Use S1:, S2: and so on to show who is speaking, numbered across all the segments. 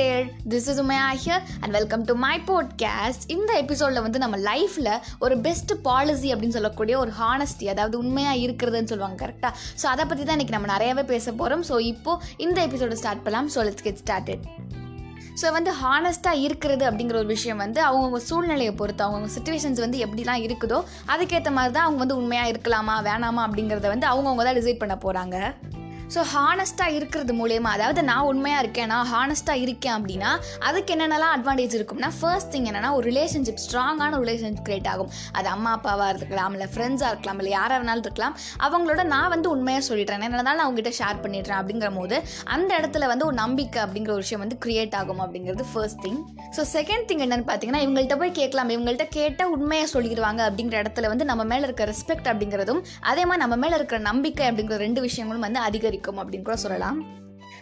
S1: There this is Umaya here and welcome to my podcast இந்த எபிசோடில் வந்து நம்ம லைஃப்பில் ஒரு பெஸ்ட் பாலிசி அப்படின்னு சொல்லக்கூடிய ஒரு ஹானஸ்டி அதாவது உண்மையாக இருக்கிறதுன்னு சொல்லுவாங்க கரெக்டாக ஸோ அதை பற்றி தான் இன்றைக்கி நம்ம நிறையவே பேச போகிறோம் ஸோ இப்போது இந்த எபிசோட ஸ்டார்ட் பண்ணலாம். So let's get started so வந்து ஹானஸ்ட்டாக இருக்கிறது அப்படிங்கிற ஒரு விஷயம் வந்து அவங்கவுங்க சூழ்நிலையை பொறுத்து அவங்கவுங்க சுச்சுவேஷன்ஸ் வந்து எப்படிலாம் இருக்குதோ அதுக்கேற்ற மாதிரி தான் அவங்க வந்து உண்மையாக இருக்கலாமா வேணாமா அப்படிங்கிறத வந்து அவங்கவுங்க தான் டிசைட் பண்ண போகிறாங்க ஸோ ஹானஸ்ட்டாக இருக்கிறது மூலயமா அதாவது நான் உண்மையாக இருக்கேன் நான் ஹானஸ்ட்டாக இருக்கேன் அப்படின்னா அதுக்கு என்னென்னலாம் அட்வான்டேஜ் இருக்கும்னா ஃபர்ஸ்ட் திங் என்னென்னா ஒரு ரிலேஷன்ஷிப் ஸ்ட்ராங்கான ரிலேஷன்ஷிப் கிரியேட் ஆகும். அது அம்மா அப்பாவாக இருக்கலாம் இல்லை ஃப்ரெண்ட்ஸாக இருக்கலாம் இல்லை யாராக வேணாலும் இருக்கலாம். அவங்களோட நான் வந்து உண்மையாக சொல்லிடுறேன். என்ன நான் அவங்ககிட்ட ஷேர் பண்ணிடுறேன் அப்படிங்கிற போது அந்த இடத்துல வந்து ஒரு நம்பிக்கை அப்படிங்கிற ஒரு விஷயம் வந்து கிரியேட் ஆகும் அப்படிங்கிறது first thing so second thing என்னென்னு பார்த்தீங்கன்னா இவங்கள்ட்ட போய் கேட்கலாம். இவங்கள்ட்ட கேட்டால் உண்மையாக சொல்லிடுவாங்க அப்படிங்கிற இடத்துல வந்து நம்ம மேலே இருக்க ரெஸ்பெக்ட் அப்படிங்கிறதும் அதே மாதிரி நம்ம மேலே இருக்கிற நம்பிக்கை அப்படிங்கிற ரெண்டு விஷயங்களும் வந்து அதிகரிக்கும். அப்படின்னு கூட சொல்லலாம்.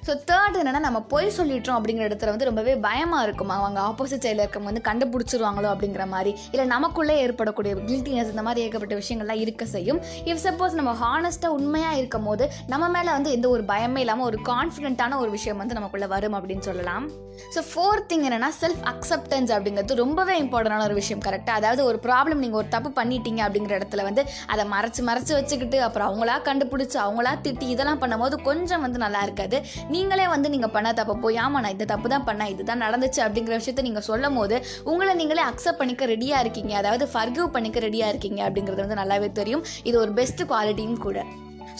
S1: ஸோ தேர்ட் என்னென்னா நம்ம பொய் சொல்லிட்டோம் அப்படிங்கிற இடத்துல வந்து ரொம்பவே பயமாக இருக்கும். அவங்க ஆப்போசிட் சைடில் இருக்கவங்க வந்து கண்டுபிடிச்சிருவாங்களோ அப்படிங்கிற மாதிரி. இல்லை நமக்குள்ளே ஏற்படக்கூடிய கில்ட்டினஸ் இந்த மாதிரி ஏகப்பட்ட விஷயங்கள்லாம் இருக்க செய்யும். இஃப் சப்போஸ் நம்ம ஹானஸ்ட்டாக உண்மையாக இருக்கும் போது நம்ம மேலே வந்து எந்த ஒரு பயமே இல்லாமல் ஒரு கான்ஃபிடென்ட்டான ஒரு விஷயம் வந்து நமக்குள்ளே வரும் அப்படின்னு சொல்லலாம். ஸோ ஃபோர்த் திங் என்னென்னா செல்ஃப் அக்செப்டன்ஸ் அப்படிங்கிறது ரொம்பவே இம்பார்ட்டண்டான ஒரு விஷயம் கரெக்டாக அதாவது ஒரு ப்ராப்ளம் நீங்கள் ஒரு தப்பு பண்ணிட்டீங்க அப்படிங்கிற இடத்துல வந்து அதை மறைச்சு மறைச்சு வச்சுக்கிட்டு அப்புறம் அவங்களா கண்டுபிடிச்சி அவங்களா திட்டி இதெல்லாம் பண்ணும்போது கொஞ்சம் வந்து நல்லா இருக்காது. நீ நீங்களே வந்து நீங்கள் பண்ண தப்பை போய் ஆமா நான் இந்த தப்பு தான் பண்ணேன் இதுதான் நடந்துச்சு அப்படிங்கிற விஷயத்த நீங்கள் சொல்லும் போது உங்களை நீங்களே அக்செப்ட் பண்ணிக்க ரெடியாக இருக்கீங்க. அதாவது ஃபர்கிவ் பண்ணிக்க ரெடியாக இருக்கீங்க அப்படிங்கிறது வந்து நல்லாவே தெரியும். இது ஒரு பெஸ்ட் குவாலிட்டியும் கூட.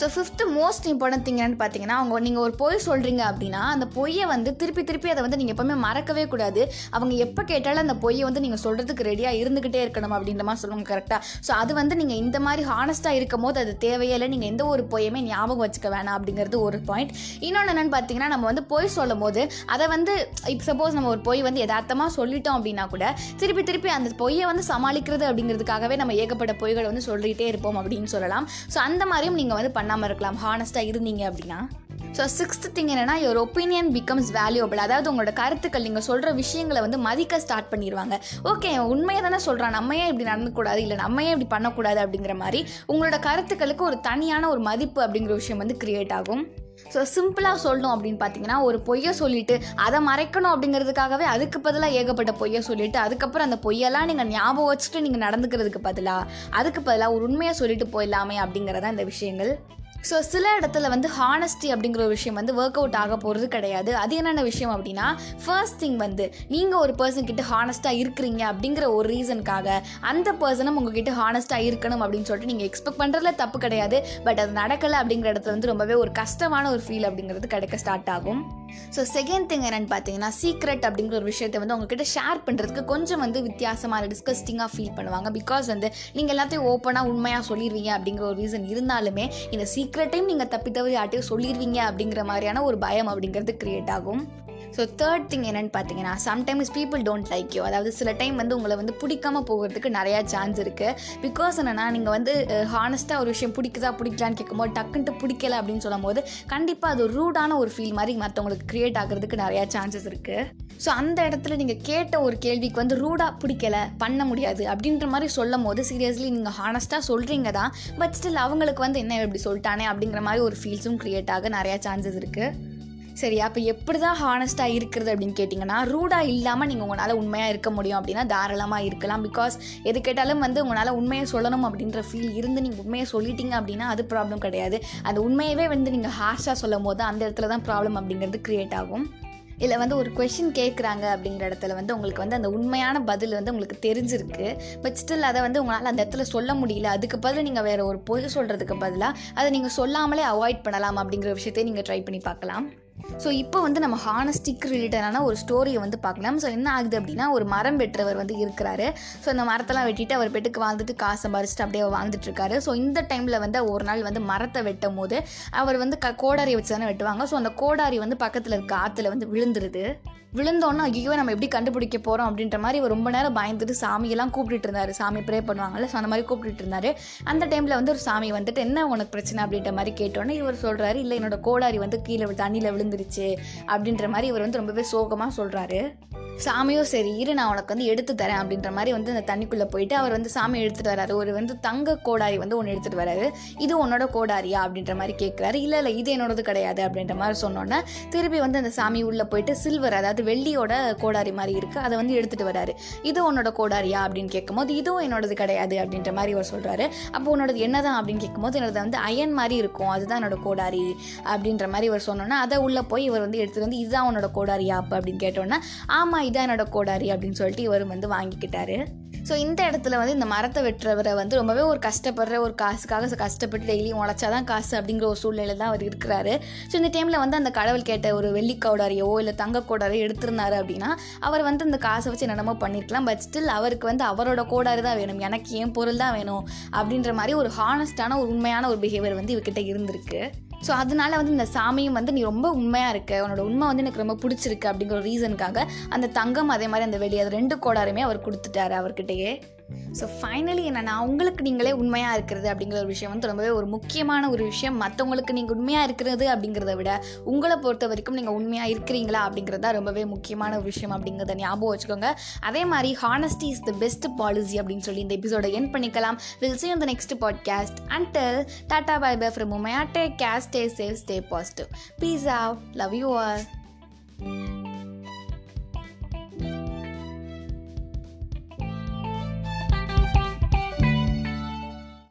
S1: So fifth most important thing என்னென்னு பார்த்தீங்கன்னா அவங்க நீங்கள் ஒரு பொய் சொல்கிறீங்க அப்படின்னா அந்த பொய்யை வந்து திருப்பி திருப்பி அதை வந்து நீங்கள் எப்போவுமே மறக்கவே கூடாது. அவங்க எப்போ கேட்டாலும் அந்த பொய்யை வந்து நீங்கள் சொல்கிறதுக்கு ரெடியாக இருந்துக்கிட்டே இருக்கணும் அப்படின்ற மாதிரி சொல்லுவாங்க கரெக்டாக ஸோ அது வந்து நீங்கள் இந்த மாதிரி ஹானஸ்ட்டாக இருக்கும் போது அது தேவையே இல்லை நீங்கள் எந்த ஒரு பொய்யுமே ஞாபகம் வச்சுக்க வேணாம் அப்படிங்கிறது ஒரு பாயிண்ட் இன்னொன்று என்னென்னு பார்த்தீங்கன்னா நம்ம வந்து பொய் சொல்லும் போது அதை வந்து இப்போ சப்போஸ் நம்ம ஒரு பொய் வந்து யதார்த்தமாக சொல்லிட்டோம் அப்படின்னா கூட திருப்பி திருப்பி அந்த பொய்யை வந்து சமாளிக்கிறது அப்படிங்கிறதுக்காகவே நம்ம ஏகப்பட்ட பொய்களை வந்து சொல்லிகிட்டே இருப்போம் அப்படின்னு சொல்லலாம். ஸோ அந்த மாதிரியும் நீங்கள் வந்து பண்ணாமல் இருக்கலாம். ஹானஸ்ட்டாக இருந்தீங்க அப்படின்னா. ஸோ சிக்ஸ்த் திங் என்னென்னா யுவர் ஒப்பீனியன் பிகம்ஸ் வேல்யூபிள் அதாவது உங்களோட கருத்துக்கள் நீங்கள் சொல்கிற விஷயங்களை வந்து மதிக்க ஸ்டார்ட் பண்ணிடுவாங்க ஓகே உண்மையை தானே சொல்கிறான் நம்ம ஏன் இப்படி நடந்துக்கூடாது? இல்லை நம்ம ஏன் இப்படி பண்ணக்கூடாது அப்படிங்கிற மாதிரி உங்களோட கருத்துக்களுக்கு ஒரு தனியான ஒரு மதிப்பு அப்படிங்கிற விஷயம் வந்து கிரியேட் ஆகும். ஸோ சிம்பிளாக சொல்லணும் அப்படின்னு பார்த்தீங்கன்னா ஒரு பொய்யை சொல்லிட்டு அதை மறைக்கணும் அப்படிங்கிறதுக்காகவே அதுக்கு பதிலாக ஏகப்பட்ட பொய்யை சொல்லிட்டு அதுக்கப்புறம் அந்த பொய்யெல்லாம் நீங்கள் ஞாபகம் வச்சுட்டு நீங்கள் நடந்துக்கிறதுக்கு பதிலாக அதுக்கு பதிலாக ஒரு உண்மையை சொல்லிட்டு போயிடலாமே அப்படிங்கிறதான் இந்த விஷயங்கள். ஸோ சில இடத்துல வந்து ஹானஸ்டி அப்படிங்கிற ஒரு விஷயம் வந்து ஒர்க் அவுட் ஆக போகிறது கிடையாது. அது என்னென்ன விஷயம் அப்படின்னா ஃபர்ஸ்ட் திங் வந்து நீங்கள் ஒரு பர்சன் கிட்ட ஹானஸ்ட்டாக இருக்கிறீங்க அப்படிங்கிற ஒரு ரீசனுக்காக அந்த பர்சனும் உங்ககிட்ட ஹானஸ்ட்டாக இருக்கணும் அப்படின்னு சொல்லிட்டு நீங்கள் எக்ஸ்பெக்ட் பண்ணுறதுல தப்பு கிடையாது. பட் அது நடக்கலை அப்படிங்கிற இடத்துல வந்து ரொம்பவே ஒரு கஷ்டமான ஒரு ஃபீல் அப்படிங்கிறது கிடைக்க ஸ்டார்ட் ஆகும். ஸோ செகண்ட் திங் என்னென்னு பார்த்தீங்கன்னா சீக்ரெட் அப்படிங்கிற ஒரு விஷயத்தை வந்து உங்ககிட்ட ஷேர் பண்ணுறதுக்கு கொஞ்சம் வந்து வித்தியாசமான டிஸ்கஸ்டிங்காக ஃபீல் பண்ணுவாங்க. பிகாஸ் வந்து நீங்கள் எல்லாத்தையும் ஓப்பனாக உண்மையாக சொல்லிடுவீங்க அப்படிங்கிற ஒரு ரீசன் இருந்தாலுமே இந்த சீக்ரெட்டையும் நீங்கள் தப்பி தவறி யார்ட்டையும் சொல்லிடுவீங்க அப்படிங்கிற மாதிரியான ஒரு பயம் அப்படிங்கிறது க்ரியேட் ஆகும். ஸோ தேர்ட் திங் என்னென்னு பார்த்தீங்கன்னா sometimes people don't like you அதாவது சில டைம் வந்து உங்களை வந்து பிடிக்காம போகிறதுக்கு நிறையா சான்ஸ் இருக்குது பிகாஸ் என்னென்னா நீங்கள் வந்து ஹானஸ்ட்டாக ஒரு விஷயம் பிடிக்குதா பிடிக்கலான்னு கேட்கும்போது டக்குன்ட்டு பிடிக்கல அப்படின்னு சொல்லும் போது கண்டிப்பாக அது ரூடான ஒரு ஃபீல் மாதிரி மற்றவங்களுக்கு க்ரியேட் ஆகிறதுக்கு நிறையா சான்சஸ் இருக்குது ஸோ அந்த இடத்துல நீங்கள் கேட்ட ஒரு கேள்விக்கு வந்து ரூடாக பிடிக்கல பண்ண முடியாது அப்படின்ற மாதிரி சொல்லும் போது சீரியஸ்லி நீங்கள் ஹானஸ்ட்டாக சொல்கிறீங்க தான். பட் ஸ்டில் அவங்களுக்கு வந்து என்ன இப்படி சொல்லிட்டானே அப்படிங்கிற மாதிரி ஒரு ஃபீல்ஸும் க்ரியேட் ஆக நிறையா சான்சஸ் இருக்குது சரி அப்போ எப்படி தான் ஹானஸ்ட்டாக இருக்கிறது அப்படின்னு கேட்டிங்கன்னா ரூடாக இல்லாமல் நீங்கள் உங்களால் உண்மையாக இருக்க முடியும் அப்படின்னா தாராளமாக இருக்கலாம். பிகாஸ் எது கேட்டாலும் வந்து உங்களால் உண்மையை சொல்லணும் அப்படின்ற ஃபீல் இருந்து நீங்கள் உண்மையை சொல்லிட்டீங்க அப்படின்னா அது ப்ராப்ளம் கிடையாது. அந்த உண்மையவே வந்து நீங்கள் ஹார்ஷாக சொல்லும் போது அந்த இடத்துல தான் ப்ராப்ளம் அப்படிங்கிறது க்ரியேட் ஆகும். இல்லை வந்து ஒரு கொஷின் கேட்குறாங்க அப்படிங்கிற இடத்துல வந்து உங்களுக்கு வந்து அந்த உண்மையான பதில் வந்து உங்களுக்கு தெரிஞ்சிருக்கு. பட் ஸ்டில் அதை வந்து உங்களால் அந்த இடத்துல சொல்ல முடியல. அதுக்கு பதில் நீங்கள் வேறு ஒரு பொய் சொல்கிறதுக்கு பதிலாக அதை நீங்கள் சொல்லாமலே அவாய்ட் பண்ணலாம் அப்படிங்கிற விஷயத்தையும் நீங்கள் ட்ரை பண்ணி பார்க்கலாம். ஸோ இப்போ வந்து நம்ம ஹானஸ்டிக் ரிலேட்டடான ஒரு ஸ்டோரியை வந்து பார்க்கலாம். ஸோ என்ன ஆகுது அப்படின்னா ஒரு மரம் வெட்டுறவர் வந்து இருக்கிறாரு. ஸோ அந்த மரத்தெல்லாம் வெட்டிட்டு அவர் பெட்டுக்கு வாழ்ந்துட்டு காசு சம்பாரிச்சிட்டு அப்படியே வாழ்ந்துட்டு இருக்காரு ஸோ இந்த டைமில் வந்து ஒரு நாள் வந்து மரத்தை வெட்டும் போது அவர் வந்து க கோடாரியை வச்சு தானே வெட்டுவாங்க. ஸோ அந்த கோடாரி வந்து பக்கத்தில் இருக்க ஆற்றுல வந்து விழுந்துருது. விழுந்தோன்னா ஐயோ நம்ம எப்படி கண்டுபிடிக்க போகிறோம் அப்படின்ற மாதிரி ரொம்ப நேரம் பயந்துட்டு சாமியெல்லாம் கூப்பிட்டுட்டு இருந்தார். சாமி ப்ரே பண்ணுவாங்கல்ல ஸோ அந்த மாதிரி கூப்பிட்டுட்டு இருந்தார். அந்த டைமில் வந்து ஒரு சாமி வந்துட்டு என்ன உனக்கு பிரச்சனை? அப்படின்ற மாதிரி கேட்டோன்னே இவர் சொல்கிறாரு இல்லை என்னோட கோடாரி வந்து கீழே தண்ணியில் விழுந்துருச்சு. அப்படின்ற மாதிரி இவர் வந்து ரொம்பவே சோகமாக சொல்கிறாரு சாமியோ சரி இரு நான் உனக்கு வந்து எடுத்து தரேன் அப்படின்ற மாதிரி வந்து அந்த தண்ணிக்குள்ளே போயிட்டு அவர் வந்து சாமி எடுத்துகிட்டு வராரு. ஒரு வந்து தங்க கோடாரி வந்து ஒன்று எடுத்துகிட்டு வராரு. இது உன்னோட கோடாரியா அப்படின்ற மாதிரி கேட்குறாரு இல்லை இல்லை இது என்னோடது கிடையாது அப்படின்ற மாதிரி சொன்னோன்னே திருப்பி வந்து அந்த சாமி உள்ளே போயிட்டு சில்வர் அதாவது வெள்ளியோட கோடாரி மாதிரி இருக்குது அதை வந்து எடுத்துகிட்டு வராரு. இது உன்னோட கோடாரியா அப்படின்னு கேட்கும்போது இதுவும் என்னோடது கிடையாது அப்படின்ற மாதிரி அவர் சொல்கிறாரு அப்போ உன்னோடது என்னதான் அப்படின்னு கேட்கும்போது என்னோட வந்து அயன் மாதிரி இருக்கும் அதுதான் என்னோட கோடாரி அப்படின்ற மாதிரி இவர் சொன்னோன்னா அதை உள்ளே போய் இவர் வந்து எடுத்துகிட்டு வந்து இதுதான் உன்னோட கோடாரியா அப்போ அப்படின்னு கேட்டோன்னே ஆமாம் இதான் என்னோட கோடாரி அப்படின்னு சொல்லிட்டு இவர் வந்து வாங்கிக்கிட்டாரு. ஸோ இந்த இடத்துல வந்து இந்த மரத்தை வெட்டுறவரை வந்து ரொம்பவே ஒரு கஷ்டப்படுற ஒரு காசுக்காக கஷ்டப்பட்டு டெய்லியும் உழைச்சாதான் காசு அப்படிங்கிற ஒரு சூழ்நிலை தான் அவர் இருக்கிறாரு. ஸோ இந்த டைமில் வந்து அந்த கடவுள் கேட்ட ஒரு வெள்ளி கோடாரியோ இல்லை தங்க கோடாரியோ எடுத்திருந்தாரு அப்படின்னா அவர் வந்து அந்த காசை வச்சு என்னென்னமோ பண்ணியிருக்கலாம் பட் ஸ்டில் அவருக்கு வந்து அவரோட கோடாரி தான் வேணும். எனக்கு என் பொருள் தான் வேணும் அப்படின்ற மாதிரி ஒரு ஹானஸ்டான ஒரு உண்மையான ஒரு பிஹேவியர் வந்து இவர்கிட்ட இருந்திருக்கு. ஸோ அதனால வந்து இந்த சாமியும் வந்து நீ ரொம்ப உண்மையாக இருக்க. உன்னோட உண்மை வந்து எனக்கு ரொம்ப பிடிச்சிருக்கு அப்படிங்கிற ஒரு ரீசனுக்காக அந்த தங்கம் அதே மாதிரி அந்த வெளியே அது ரெண்டு கோடாருமே அவர் கொடுத்துட்டாரு அவர்கிட்டயே. ஸோ ஃபைனலி என்னென்னா உங்களுக்கு நீங்களே உண்மையாக இருக்கிறது அப்படிங்கிற ஒரு விஷயம் வந்து ரொம்பவே ஒரு முக்கியமான ஒரு விஷயம். மற்றவங்களுக்கு நீங்கள் உண்மையாக இருக்கிறது அப்படிங்கிறத விட உங்களை பொறுத்த வரைக்கும் நீங்கள் உண்மையாக இருக்கிறீங்களா அப்படிங்கிறது தான் ரொம்பவே முக்கியமான ஒரு விஷயம் அப்படிங்கிறத ஞாபகம் வச்சுக்கோங்க. அதே மாதிரி honesty is the best policy அப்படின்னு சொல்லி இந்த எபிசோடை என் பண்ணிக்கலாம். Will see you in the next podcast. Until tata bye bye from Umaya take care stay safe stay positive. Peace out. Love